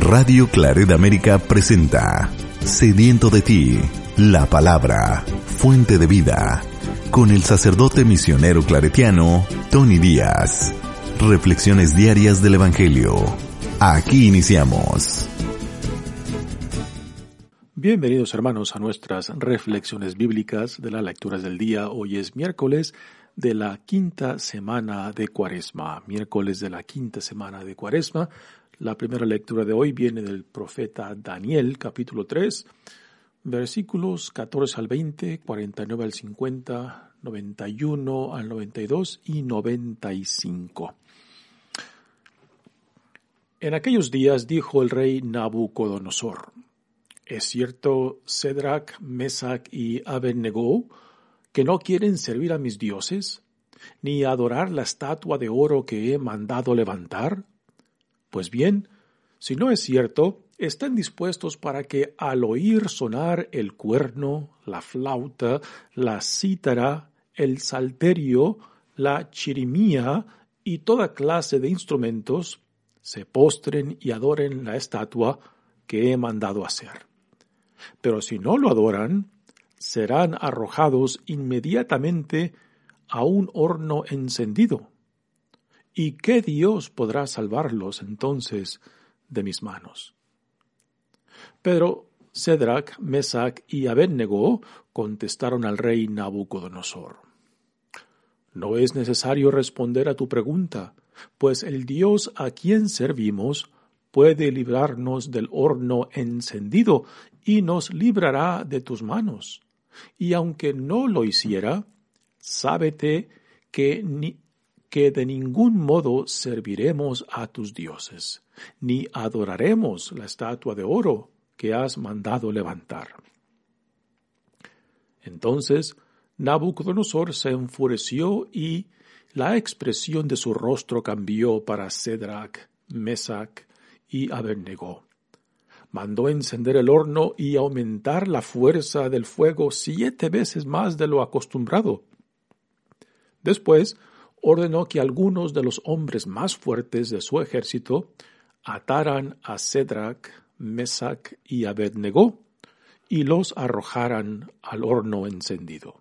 Radio Claret América presenta Sediento de ti, la palabra, fuente de vida, con el sacerdote misionero claretiano Tony Díaz. Reflexiones diarias del Evangelio. Aquí iniciamos. Bienvenidos hermanos a nuestras reflexiones bíblicas de las lecturas del día. Hoy es miércoles de la quinta semana de Cuaresma. Miércoles de la quinta semana de Cuaresma. La primera lectura de hoy viene del profeta Daniel, capítulo 3, versículos 14 al 20, 49 al 50, 91 al 92 y 95. En aquellos días dijo el rey Nabucodonosor, ¿es cierto Cedrac, Mesac y Abednego que no quieren servir a mis dioses, ni adorar la estatua de oro que he mandado levantar? Pues bien, si no es cierto, están dispuestos para que al oír sonar el cuerno, la flauta, la cítara, el salterio, la chirimía y toda clase de instrumentos, se postren y adoren la estatua que he mandado hacer. Pero si no lo adoran, serán arrojados inmediatamente a un horno encendido ¿Y qué Dios podrá salvarlos entonces de mis manos? Pedro, Cedrac, Mesac y Abednego contestaron al rey Nabucodonosor. No es necesario responder a tu pregunta, pues el Dios a quien servimos puede librarnos del horno encendido y nos librará de tus manos. Y aunque no lo hiciera, sábete que ni, que de ningún modo serviremos a tus dioses, ni adoraremos la estatua de oro que has mandado levantar. Entonces Nabucodonosor se enfureció y la expresión de su rostro cambió para Cedrac, Mesac y Abednego. Mandó encender el horno y aumentar la fuerza del fuego siete veces más de lo acostumbrado. Después ordenó que algunos de los hombres más fuertes de su ejército ataran a Cedrac, Mesac y Abednego y los arrojaran al horno encendido.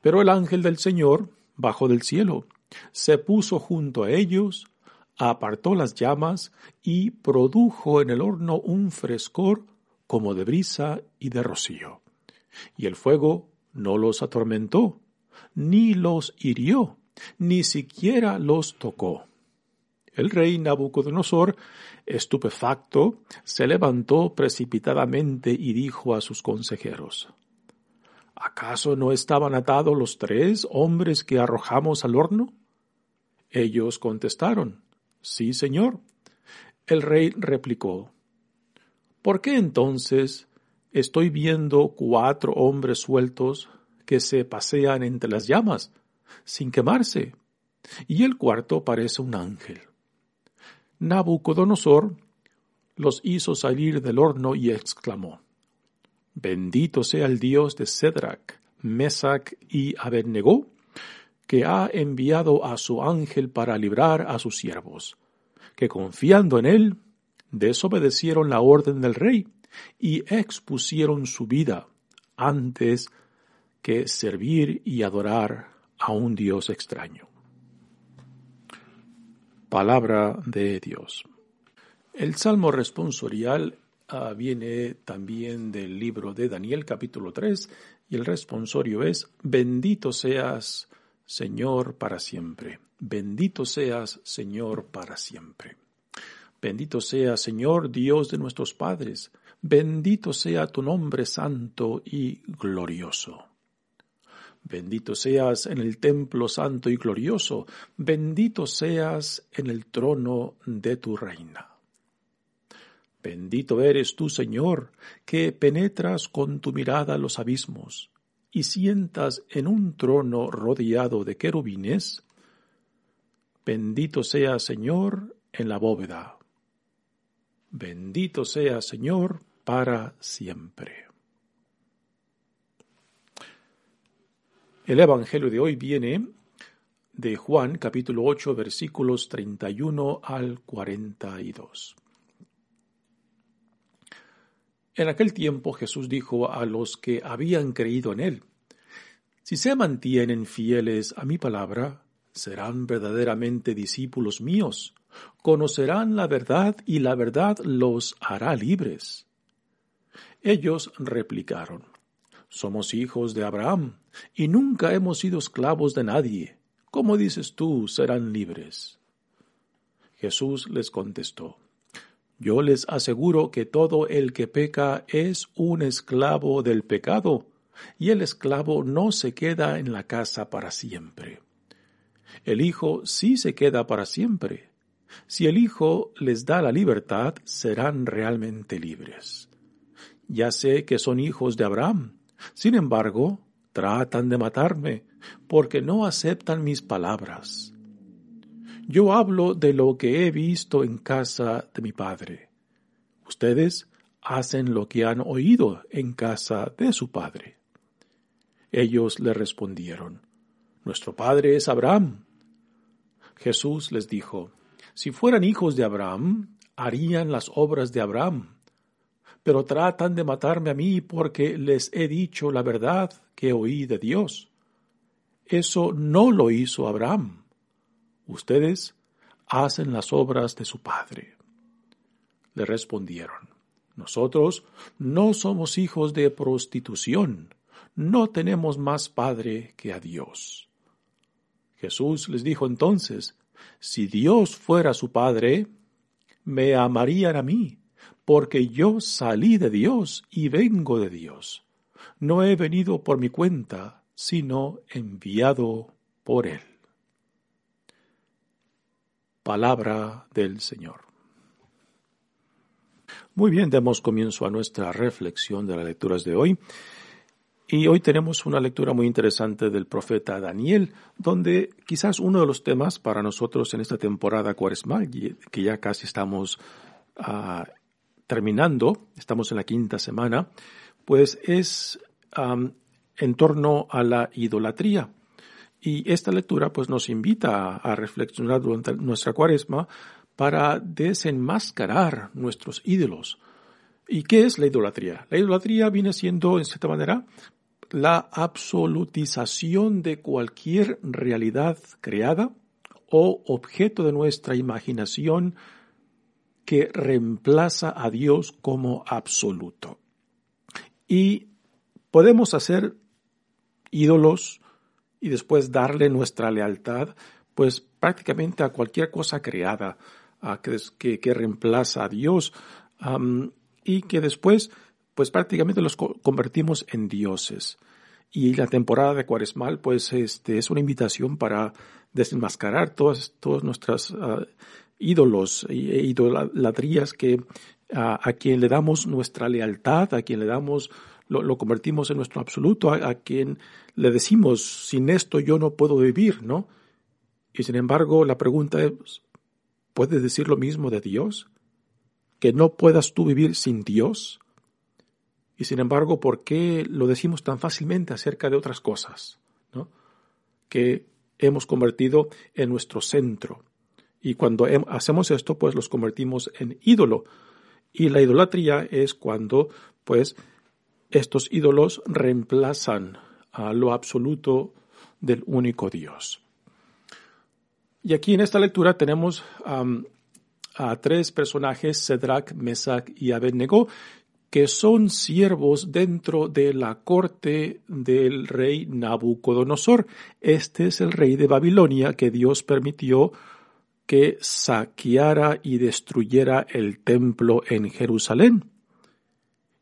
Pero el ángel del Señor bajó del cielo, se puso junto a ellos, apartó las llamas y produjo en el horno un frescor como de brisa y de rocío. Y el fuego no los atormentó, ni los hirió, ni siquiera los tocó. El rey Nabucodonosor, estupefacto, se levantó precipitadamente y dijo a sus consejeros, ¿Acaso no estaban atados los tres hombres que arrojamos al horno? Ellos contestaron, Sí, señor. El rey replicó, ¿Por qué entonces estoy viendo cuatro hombres sueltos que se pasean entre las llamas, sin quemarse, y el cuarto parece un ángel. Nabucodonosor los hizo salir del horno y exclamó, Bendito sea el Dios de Cedrac, Mesac y Abednego, que ha enviado a su ángel para librar a sus siervos, que confiando en él, desobedecieron la orden del rey y expusieron su vida antes que servir y adorar a un Dios extraño. Palabra de Dios. El Salmo responsorial ah, viene también del libro de Daniel capítulo 3 y el responsorio es Bendito seas Señor para siempre. Bendito seas Señor para siempre. Bendito sea Señor Dios de nuestros padres. Bendito sea tu nombre santo y glorioso. Bendito seas en el templo santo y glorioso, bendito seas en el trono de tu reina. Bendito eres tú, Señor, que penetras con tu mirada los abismos y sientas en un trono rodeado de querubines. Bendito sea, Señor, en la bóveda. Bendito sea, Señor, para siempre. El Evangelio de hoy viene de Juan capítulo 8 versículos 31 al 42. En aquel tiempo Jesús dijo a los que habían creído en él, Si se mantienen fieles a mi palabra, serán verdaderamente discípulos míos, conocerán la verdad y la verdad los hará libres. Ellos replicaron, Somos hijos de Abraham y nunca hemos sido esclavos de nadie. ¿Cómo dices tú serán libres? Jesús les contestó, yo les aseguro que todo el que peca es un esclavo del pecado, y el esclavo no se queda en la casa para siempre. El Hijo sí se queda para siempre. Si el Hijo les da la libertad, serán realmente libres. Ya sé que son hijos de Abraham. Sin embargo, tratan de matarme, porque no aceptan mis palabras. Yo hablo de lo que he visto en casa de mi padre. Ustedes hacen lo que han oído en casa de su padre. Ellos le respondieron, Nuestro padre es Abraham. Jesús les dijo, Si fueran hijos de Abraham, harían las obras de Abraham. Pero tratan de matarme a mí porque les he dicho la verdad que oí de Dios. Eso no lo hizo Abraham. Ustedes hacen las obras de su Padre. Le respondieron, Nosotros no somos hijos de prostitución, no tenemos más Padre que a Dios. Jesús les dijo entonces, Si Dios fuera su Padre, me amarían a mí, porque yo salí de Dios y vengo de Dios. No he venido por mi cuenta, sino enviado por Él. Palabra del Señor. Muy bien, demos comienzo a nuestra reflexión de las lecturas de hoy. Y hoy tenemos una lectura muy interesante del profeta Daniel, donde quizás uno de los temas para nosotros en esta temporada cuaresmal, que ya casi estamos ah, terminando, estamos en la quinta semana, pues es en torno a la idolatría. Y esta lectura pues nos invita a, reflexionar durante nuestra cuaresma para desenmascarar nuestros ídolos. ¿Y qué es la idolatría? La idolatría viene siendo, en cierta manera, la absolutización de cualquier realidad creada o objeto de nuestra imaginación que reemplaza a Dios como absoluto. Y podemos hacer ídolos y después darle nuestra lealtad, pues prácticamente a cualquier cosa creada a que, que, reemplaza a Dios y que después pues prácticamente los convertimos en dioses. Y la temporada de Cuaresmal pues este, es una invitación para desenmascarar todas, todos nuestros uh, ídolos e idolatrías que a quien le damos nuestra lealtad, a quien le damos lo, convertimos en nuestro absoluto, a, quien le decimos, sin esto yo no puedo vivir, ¿no? Y sin embargo, la pregunta es, ¿puedes decir lo mismo de Dios? ¿Que no puedas tú vivir sin Dios? Y sin embargo, ¿por qué lo decimos tan fácilmente acerca de otras cosas, ¿no? Que hemos convertido en nuestro centro. Y cuando hacemos esto, pues los convertimos en ídolo. Y la idolatría es cuando, pues, estos ídolos reemplazan a lo absoluto del único Dios. Y aquí en esta lectura tenemos a tres personajes, Cedrac, Mesac y Abednego, que son siervos dentro de la corte del rey Nabucodonosor. Este es el rey de Babilonia que Dios permitió que saqueara y destruyera el templo en Jerusalén.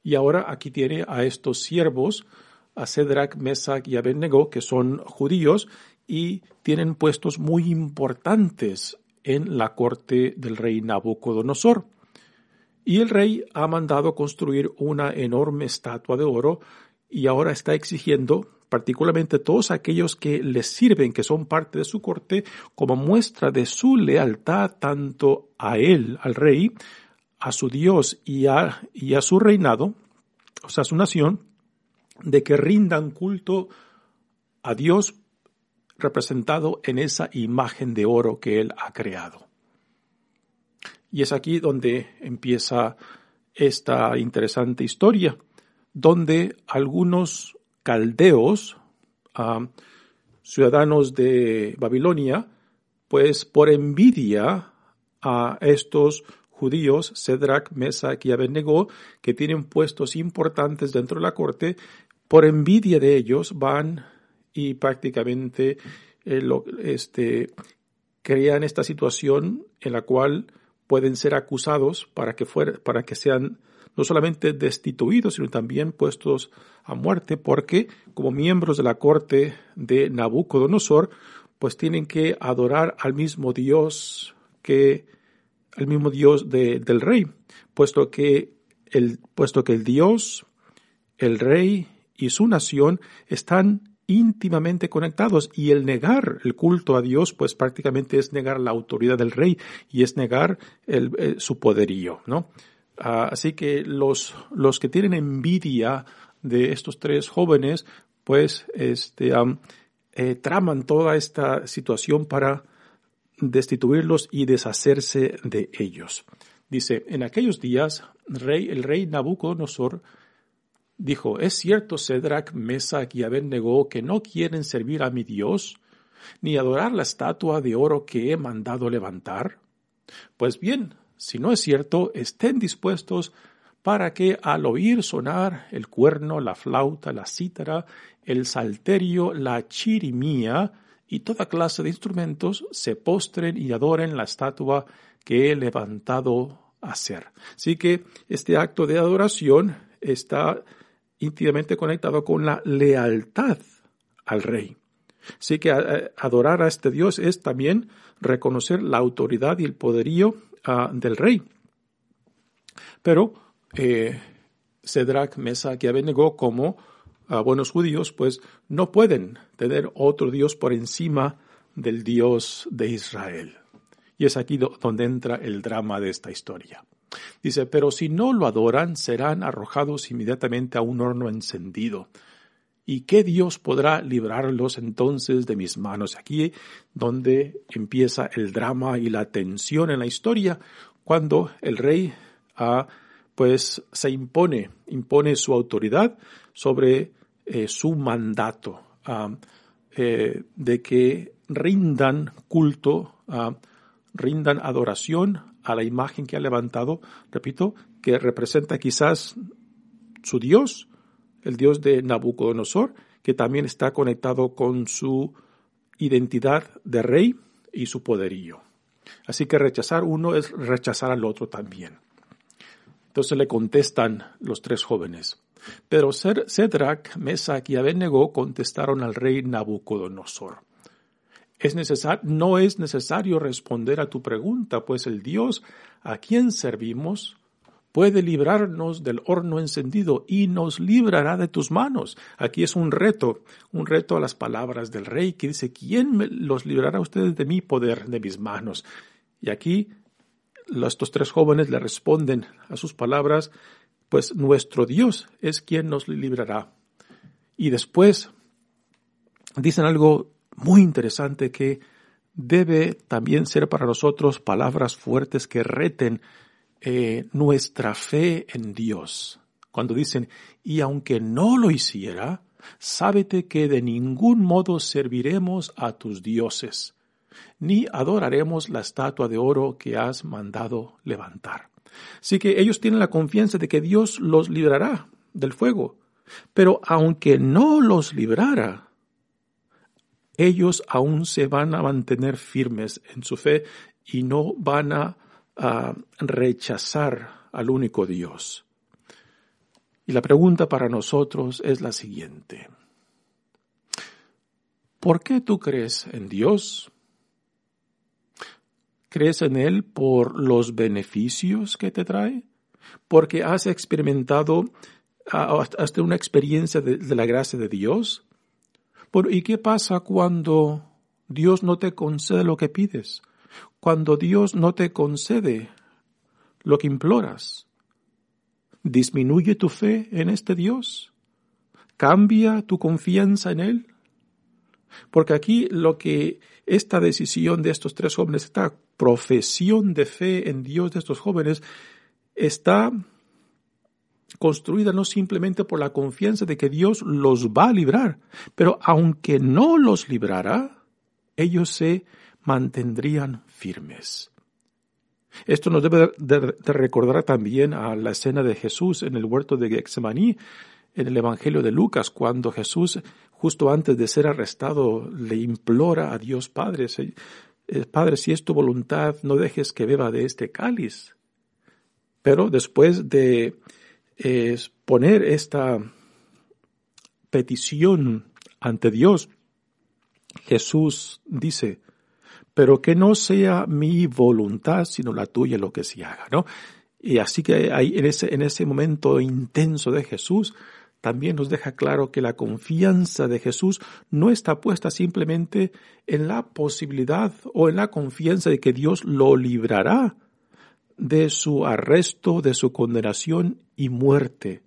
Y ahora aquí tiene a estos siervos a Cedrak, Mesach y Abednego, que son judíos y tienen puestos muy importantes en la corte del rey Nabucodonosor. Y el rey ha mandado construir una enorme estatua de oro y ahora está exigiendo particularmente todos aquellos que les sirven, que son parte de su corte, como muestra de su lealtad tanto a él, al rey, a su Dios y a, su reinado, o sea, a su nación, de que rindan culto a Dios representado en esa imagen de oro que él ha creado. Y es aquí donde empieza esta interesante historia, donde algunos caldeos, ciudadanos de Babilonia, pues por envidia a estos judíos, Cedrak, Mesach y Abednego, que tienen puestos importantes dentro de la corte, por envidia de ellos van y prácticamente eh, este, crean esta situación en la cual pueden ser acusados para que, para que sean no solamente destituidos, sino también puestos a muerte, porque como miembros de la corte de Nabucodonosor, pues tienen que adorar al mismo Dios que el mismo Dios del rey, puesto que el, puesto que el Dios, el rey y su nación están íntimamente conectados y el negar el culto a Dios pues prácticamente es negar la autoridad del rey y es negar el, eh, su poderío, ¿no? Ah, así que los, los que tienen envidia de estos tres jóvenes pues este, eh, traman toda esta situación para destituirlos y deshacerse de ellos. Dice, en aquellos días, rey, el rey Nabucodonosor dijo, ¿es cierto Cedrak, Mesach y Abednego que no quieren servir a mi Dios, ni adorar la estatua de oro que he mandado levantar? Pues bien, si no es cierto, estén dispuestos para que al oír sonar el cuerno, la flauta, la cítara, el salterio, la chirimía, y toda clase de instrumentos se postren y adoren la estatua que he levantado a hacer. Así que este acto de adoración está íntimamente conectado con la lealtad al rey. Así que eh, adorar a este Dios es también reconocer la autoridad y el poderío ah, del rey. Pero eh, Cedrak, Mesa, que Abednego como a buenos judíos, pues no pueden tener otro Dios por encima del Dios de Israel. Y es aquí donde entra el drama de esta historia. Dice, pero si no lo adoran, serán arrojados inmediatamente a un horno encendido. ¿Y qué Dios podrá librarlos entonces de mis manos? Aquí donde empieza el drama y la tensión en la historia, cuando el rey ah, pues se impone, impone su autoridad sobre eh, su mandato eh, de que rindan culto, rindan adoración a la imagen que ha levantado, repito, que representa quizás su Dios, el Dios de Nabucodonosor, que también está conectado con su identidad de rey y su poderío. Así que rechazar uno es rechazar al otro también. Entonces le contestan los tres jóvenes. Pero Cedrak, Mesach y Abednego contestaron al rey Nabucodonosor. Es no es necesario responder a tu pregunta, pues el Dios a quien servimos puede librarnos del horno encendido y nos librará de tus manos. Aquí es un reto, un reto a las palabras del rey que dice, ¿quién los librará a ustedes de mi poder, de mis manos? Y aquí estos tres jóvenes le responden a sus palabras pues nuestro Dios es quien nos librará. Y después dicen algo muy interesante que debe también ser para nosotros palabras fuertes que reten eh, nuestra fe en Dios. Cuando dicen, y aunque no lo hiciera, sábete que de ningún modo serviremos a tus dioses, ni adoraremos la estatua de oro que has mandado levantar. Así que ellos tienen la confianza de que Dios los librará del fuego. Pero aunque no los librara, ellos aún se van a mantener firmes en su fe y no van a, rechazar al único Dios. Y la pregunta para nosotros es la siguiente. ¿Por qué tú crees en Dios? ¿Crees en Él por los beneficios que te trae? ¿Porque has experimentado hasta una experiencia de, la gracia de Dios? ¿Y qué pasa cuando Dios no te concede lo que pides? Cuando Dios no te concede lo que imploras. ¿Disminuye tu fe en este Dios? ¿Cambia tu confianza en Él? Porque aquí lo que esta decisión de estos tres jóvenes, esta profesión de fe en Dios de estos jóvenes, está construida no simplemente por la confianza de que Dios los va a librar, pero aunque no los librara, ellos se mantendrían firmes. Esto nos debe de, recordar también a la escena de Jesús en el huerto de Getsemaní, en el Evangelio de Lucas, cuando Jesús, justo antes de ser arrestado, le implora a Dios Padre, eh, Padre, si es tu voluntad, no dejes que beba de este cáliz. Pero después de eh, poner esta petición ante Dios, Jesús dice, pero que no sea mi voluntad, sino la tuya lo que se haga, ¿no? Y así que ahí, en ese, en ese momento intenso de Jesús, también nos deja claro que la confianza de Jesús no está puesta simplemente en la posibilidad o en la confianza de que Dios lo librará de su arresto, de su condenación y muerte,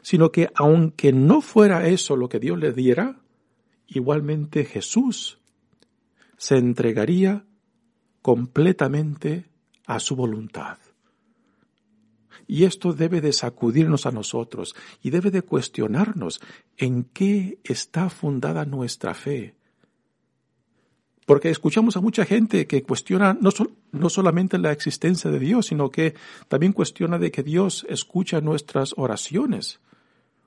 sino que aunque no fuera eso lo que Dios le diera, igualmente Jesús se entregaría completamente a su voluntad. Y esto debe de sacudirnos a nosotros y debe de cuestionarnos en qué está fundada nuestra fe. Porque escuchamos a mucha gente que cuestiona no, no, solamente la existencia de Dios, sino que también cuestiona de que Dios escucha nuestras oraciones.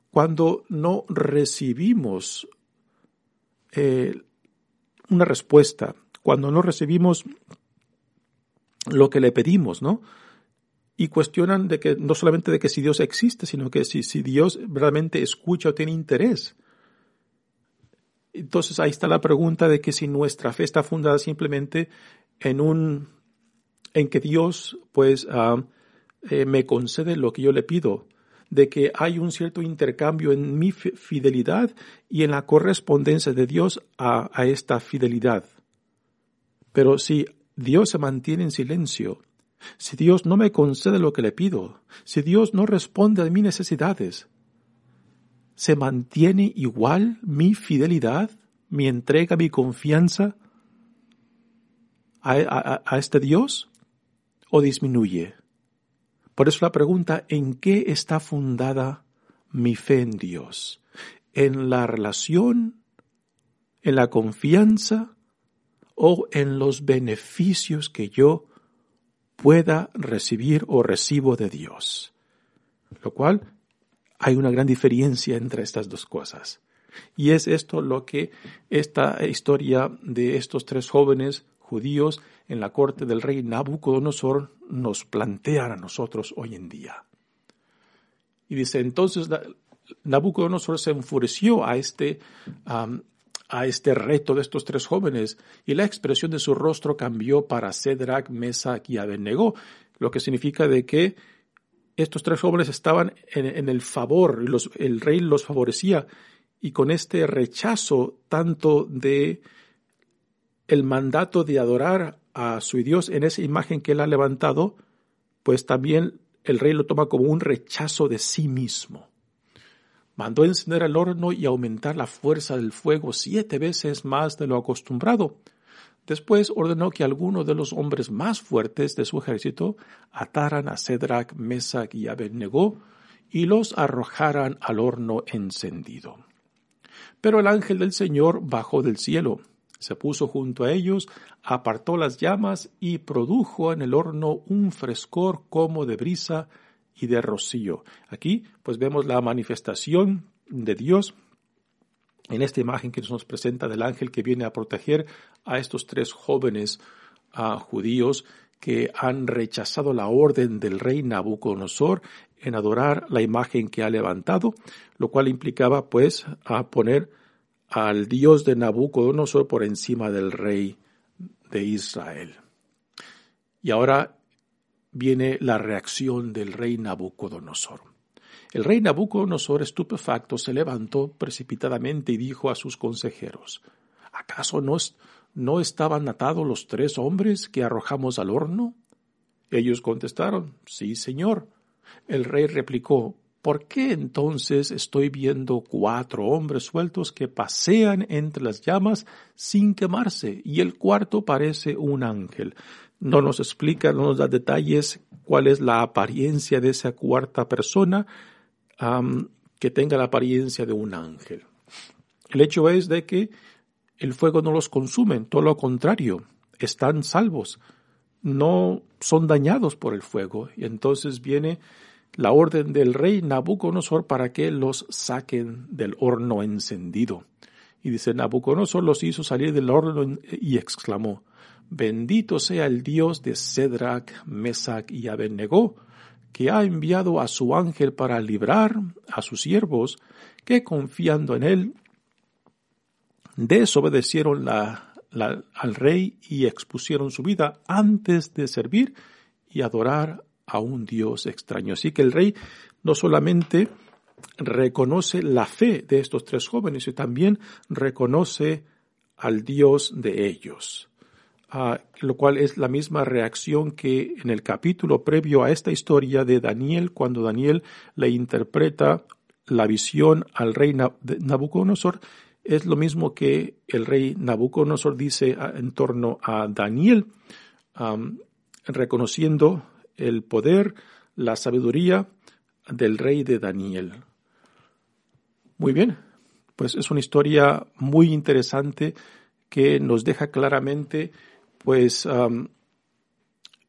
Cuando no recibimos eh, una respuesta, cuando no recibimos lo que le pedimos, ¿no? Y cuestionan de que no solamente de que si Dios existe, sino que si, si Dios realmente escucha o tiene interés. Entonces ahí está la pregunta de que si nuestra fe está fundada simplemente en un, en que Dios pues ah, eh, me concede lo que yo le pido, de que hay un cierto intercambio en mi fidelidad y en la correspondencia de Dios a, esta fidelidad. Pero si Dios se mantiene en silencio, si Dios no me concede lo que le pido, si Dios no responde a mis necesidades, ¿se mantiene igual mi fidelidad, mi entrega, mi confianza a, a este Dios o disminuye? Por eso la pregunta, ¿en qué está fundada mi fe en Dios? ¿En la relación? ¿En la confianza? ¿O en los beneficios que yo pueda recibir o recibo de Dios? Lo cual hay una gran diferencia entre estas dos cosas. Y es esto lo que esta historia de estos tres jóvenes judíos en la corte del rey Nabucodonosor nos plantean a nosotros hoy en día. Y dice, entonces Nabucodonosor se enfureció a este, a este reto de estos tres jóvenes y la expresión de su rostro cambió para Cedrac, Mesach y Abednego, lo que significa de que estos tres jóvenes estaban en, el favor, los, el rey los favorecía y con este rechazo tanto de el mandato de adorar a su Dios en esa imagen que él ha levantado, pues también el rey lo toma como un rechazo de sí mismo. Mandó encender el horno y aumentar la fuerza del fuego siete veces más de lo acostumbrado. Después ordenó que algunos de los hombres más fuertes de su ejército ataran a Cedrac, Mesach y Abednego y los arrojaran al horno encendido. Pero el ángel del Señor bajó del cielo se puso junto a ellos, apartó las llamas y produjo en el horno un frescor como de brisa y de rocío. Aquí pues vemos la manifestación de Dios en esta imagen que nos presenta del ángel que viene a proteger a estos tres jóvenes ah, judíos que han rechazado la orden del rey Nabucodonosor en adorar la imagen que ha levantado, lo cual implicaba pues a poner al Dios de Nabucodonosor por encima del rey de Israel. Y ahora viene la reacción del rey Nabucodonosor. El rey Nabucodonosor, estupefacto, se levantó precipitadamente y dijo a sus consejeros, ¿acaso no, estaban atados los tres hombres que arrojamos al horno? Ellos contestaron, sí, señor. El rey replicó, ¿por qué entonces estoy viendo cuatro hombres sueltos que pasean entre las llamas sin quemarse y el cuarto parece un ángel? No nos explica, no nos da detalles cuál es la apariencia de esa cuarta persona que tenga la apariencia de un ángel. El hecho es de que el fuego no los consume, todo lo contrario, están salvos, no son dañados por el fuego. Y entonces viene la orden del rey Nabucodonosor para que los saquen del horno encendido. Y dice, Nabucodonosor los hizo salir del horno y exclamó, Bendito sea el Dios de Cedrac, Mesac y Abednego, que ha enviado a su ángel para librar a sus siervos que confiando en él desobedecieron al rey y expusieron su vida antes de servir y adorar a un Dios extraño. Así que el rey no solamente reconoce la fe de estos tres jóvenes, sino también reconoce al Dios de ellos. Ah, lo cual es la misma reacción que en el capítulo previo a esta historia de Daniel, cuando Daniel le interpreta la visión al rey Nabucodonosor, es lo mismo que el rey Nabucodonosor dice ah, en torno a Daniel, reconociendo el poder, la sabiduría del rey de Daniel. Muy bien, pues es una historia muy interesante que nos deja claramente pues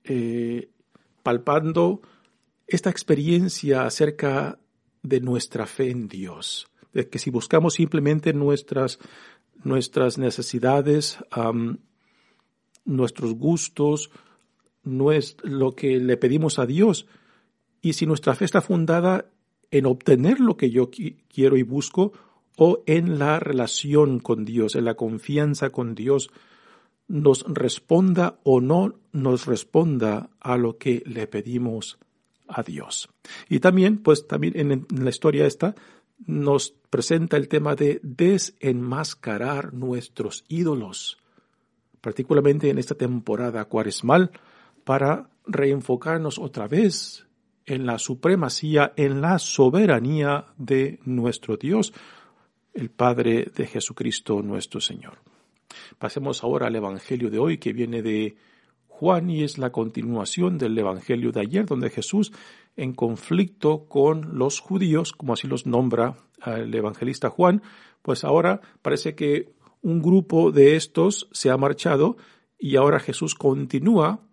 eh, palpando esta experiencia acerca de nuestra fe en Dios, de que si buscamos simplemente nuestras, nuestras necesidades, nuestros gustos, lo que le pedimos a Dios, y si nuestra fe está fundada en obtener lo que yo quiero y busco, o en la relación con Dios, en la confianza con Dios, nos responda o no nos responda a lo que le pedimos a Dios. Y también, pues también en, la historia esta, nos presenta el tema de desenmascarar nuestros ídolos, particularmente en esta temporada cuaresmal, para reenfocarnos otra vez en la supremacía, en la soberanía de nuestro Dios, el Padre de Jesucristo nuestro Señor. Pasemos ahora al Evangelio de hoy que viene de Juan y es la continuación del Evangelio de ayer, donde Jesús, en conflicto con los judíos, como así los nombra el evangelista Juan, pues ahora parece que un grupo de estos se ha marchado y ahora Jesús continúa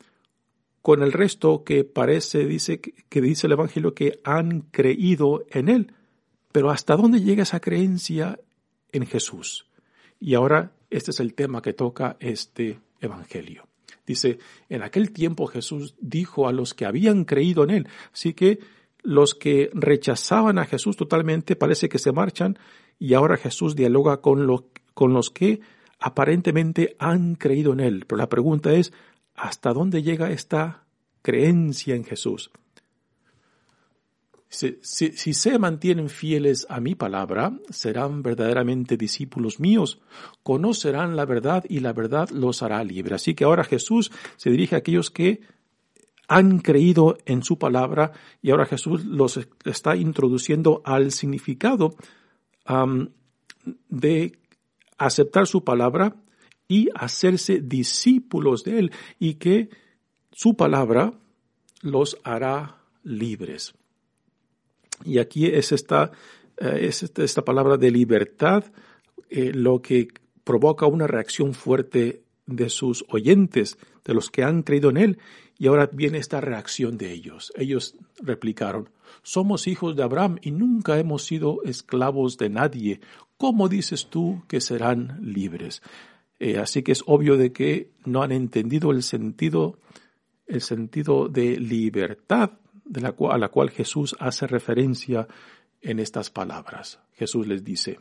con el resto que parece, dice, que dice el Evangelio que han creído en Él. Pero ¿hasta dónde llega esa creencia en Jesús? Y ahora este es el tema que toca este Evangelio. Dice, en aquel tiempo Jesús dijo a los que habían creído en Él, así que los que rechazaban a Jesús totalmente parece que se marchan y ahora Jesús dialoga con, con los que aparentemente han creído en Él. Pero la pregunta es, ¿hasta dónde llega esta creencia en Jesús? Si, se mantienen fieles a mi palabra, serán verdaderamente discípulos míos, conocerán la verdad y la verdad los hará libres. Así que ahora Jesús se dirige a aquellos que han creído en su palabra y ahora Jesús los está introduciendo al significado de aceptar su palabra y hacerse discípulos de él y que su palabra los hará libres. Y aquí es esta, eh, es esta palabra de libertad eh, lo que provoca una reacción fuerte de sus oyentes, de los que han creído en Él. Y ahora viene esta reacción de ellos. Ellos replicaron, somos hijos de Abraham y nunca hemos sido esclavos de nadie. ¿Cómo dices tú que serán libres? Eh, así que es obvio de que no han entendido el sentido el sentido de libertad a la cual Jesús hace referencia en estas palabras. Jesús les dice,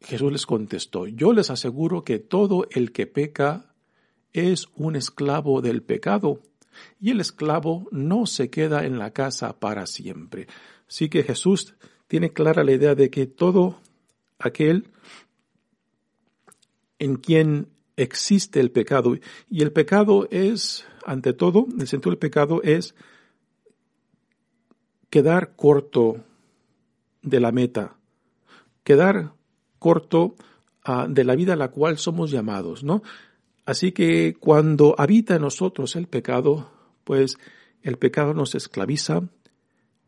Jesús les contestó, yo les aseguro que todo el que peca es un esclavo del pecado, y el esclavo no se queda en la casa para siempre. Así que Jesús tiene clara la idea de que todo aquel en quien existe el pecado, y el pecado es, ante todo, el sentido del pecado es quedar corto de la meta, quedar corto ah, de la vida a la cual somos llamados, ¿no? Así que cuando habita en nosotros el pecado, pues el pecado nos esclaviza,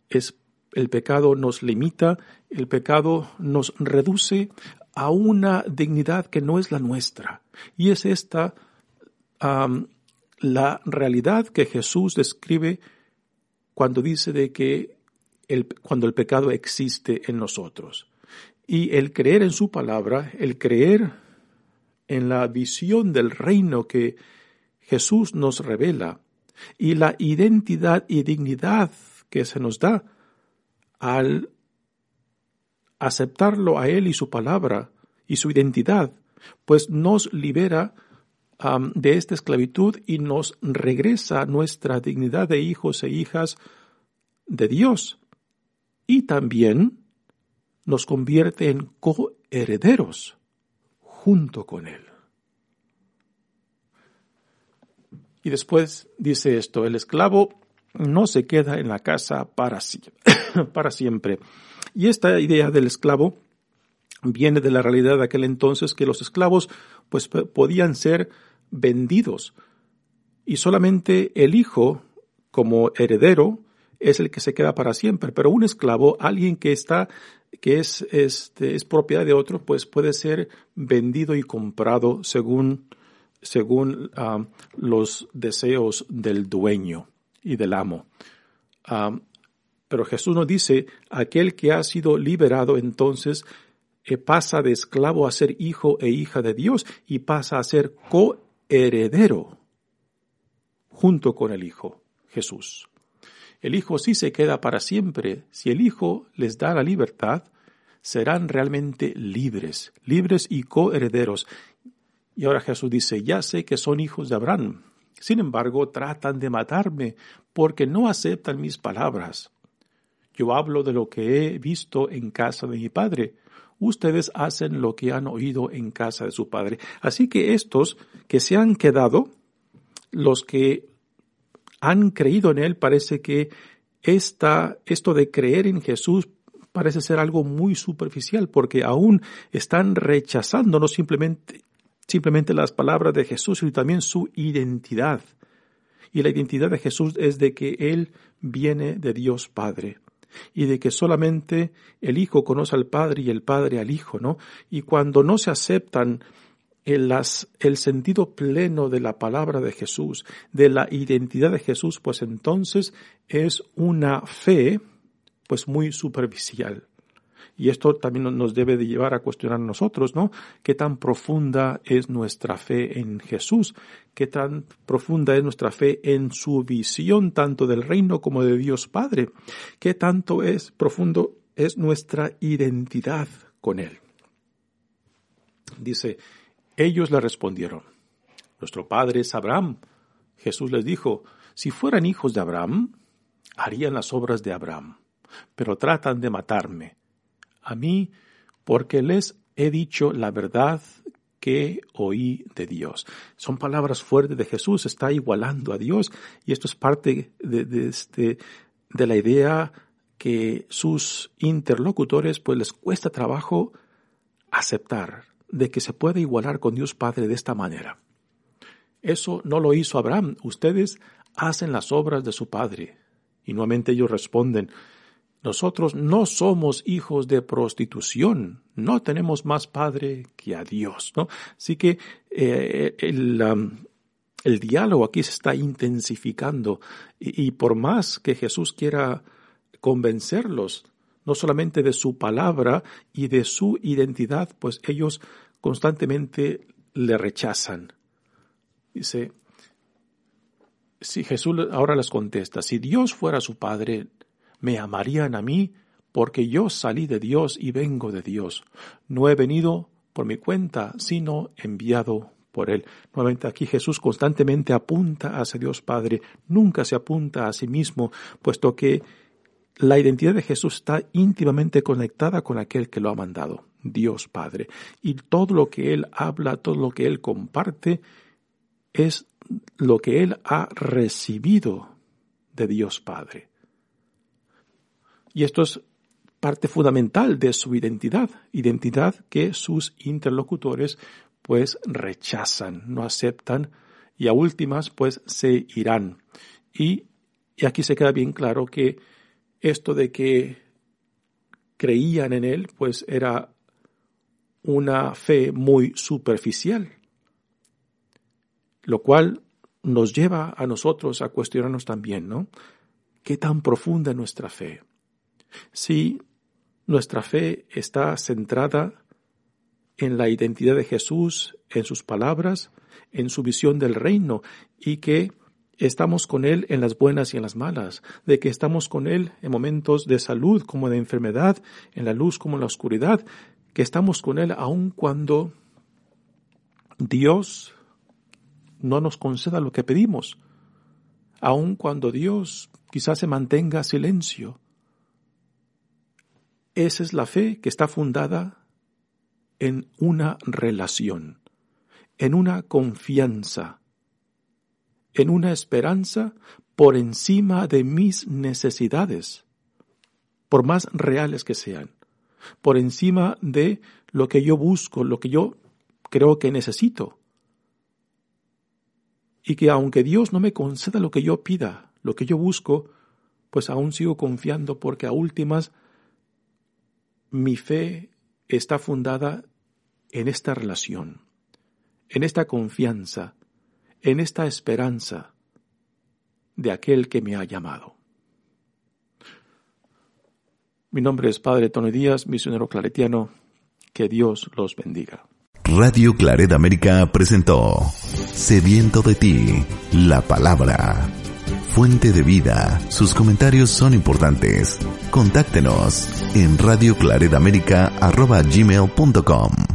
es, el pecado nos limita, el pecado nos reduce a una dignidad que no es la nuestra. Y es esta la realidad que Jesús describe cuando dice de que el, cuando el pecado existe en nosotros. Y el creer en su palabra, el creer en la visión del reino que Jesús nos revela y la identidad y dignidad que se nos da al aceptarlo a Él y su palabra y su identidad, pues nos libera de esta esclavitud y nos regresa nuestra dignidad de hijos e hijas de Dios. Y también nos convierte en coherederos junto con Él. Y después dice esto, el esclavo no se queda en la casa para, para siempre. Y esta idea del esclavo viene de la realidad de aquel entonces que los esclavos pues podían ser vendidos y solamente el hijo como heredero es el que se queda para siempre, pero un esclavo, alguien que está que es, este, es propiedad de otro, pues puede ser vendido y comprado según, según ah, los deseos del dueño y del amo. Ah, pero Jesús nos dice, aquel que ha sido liberado entonces eh, pasa de esclavo a ser hijo e hija de Dios y pasa a ser coheredero junto con el Hijo, Jesús. El Hijo sí se queda para siempre. Si el Hijo les da la libertad, serán realmente libres, libres y coherederos. Y ahora Jesús dice, ya sé que son hijos de Abraham. Sin embargo, tratan de matarme porque no aceptan mis palabras. Yo hablo de lo que he visto en casa de mi Padre. Ustedes hacen lo que han oído en casa de su Padre. Así que estos que se han quedado, los que han creído en Él, parece que esta, esto de creer en Jesús parece ser algo muy superficial, porque aún están rechazando no simplemente, simplemente las palabras de Jesús, sino también su identidad. Y la identidad de Jesús es de que Él viene de Dios Padre y de que solamente el Hijo conoce al Padre y el Padre al Hijo, ¿no? Y cuando no se aceptan el, las, el sentido pleno de la palabra de Jesús, de la identidad de Jesús, pues entonces es una fe pues muy superficial. Y esto también nos debe de llevar a cuestionar a nosotros, ¿no? ¿Qué tan profunda es nuestra fe en Jesús? ¿Qué tan profunda es nuestra fe en su visión tanto del reino como de Dios Padre? ¿Qué tanto es profundo es nuestra identidad con Él? Dice, ellos le respondieron, Nuestro padre es Abraham. Jesús les dijo, Si fueran hijos de Abraham, harían las obras de Abraham, pero tratan de matarme, a mí, porque les he dicho la verdad que oí de Dios. Son palabras fuertes de Jesús, está igualando a Dios y esto es parte de, de, este, de la idea que sus interlocutores pues les cuesta trabajo aceptar, de que se puede igualar con Dios Padre de esta manera. Eso no lo hizo Abraham. Ustedes hacen las obras de su Padre. Y nuevamente ellos responden, nosotros no somos hijos de prostitución, no tenemos más Padre que a Dios. ¿no? Así que eh, el, um, el, diálogo aquí se está intensificando y, y por más que Jesús quiera convencerlos no solamente de su palabra y de su identidad, pues ellos constantemente le rechazan. Dice, si Jesús ahora les contesta, si Dios fuera su Padre, me amarían a mí porque yo salí de Dios y vengo de Dios. No he venido por mi cuenta, sino enviado por Él. Nuevamente aquí Jesús constantemente apunta hacia Dios Padre, nunca se apunta a sí mismo, puesto que la identidad de Jesús está íntimamente conectada con aquel que lo ha mandado, Dios Padre. Y todo lo que Él habla, todo lo que Él comparte, es lo que Él ha recibido de Dios Padre. Y esto es parte fundamental de su identidad, identidad que sus interlocutores pues rechazan, no aceptan y a últimas pues se irán. Y, y aquí se queda bien claro que esto de que creían en él pues era una fe muy superficial, lo cual nos lleva a nosotros a cuestionarnos también, ¿no? ¿Qué tan profunda es nuestra fe? Si nuestra fe está centrada en la identidad de Jesús, en sus palabras, en su visión del reino y que estamos con Él en las buenas y en las malas, de que estamos con Él en momentos de salud como de enfermedad, en la luz como en la oscuridad, que estamos con Él aun cuando Dios no nos conceda lo que pedimos, aun cuando Dios quizás se mantenga silencio. Esa es la fe que está fundada en una relación, en una confianza, en una esperanza por encima de mis necesidades, por más reales que sean, por encima de lo que yo busco, lo que yo creo que necesito. Y que aunque Dios no me conceda lo que yo pida, lo que yo busco, pues aún sigo confiando porque a últimas mi fe está fundada en esta relación, en esta confianza, en esta esperanza de aquel que me ha llamado. Mi nombre es Padre Tony Díaz, misionero claretiano. Que Dios los bendiga. Radio Claret América presentó Sediento de ti, la palabra. Fuente de vida. Sus comentarios son importantes. Contáctenos en radioclaredamerica.gmail.com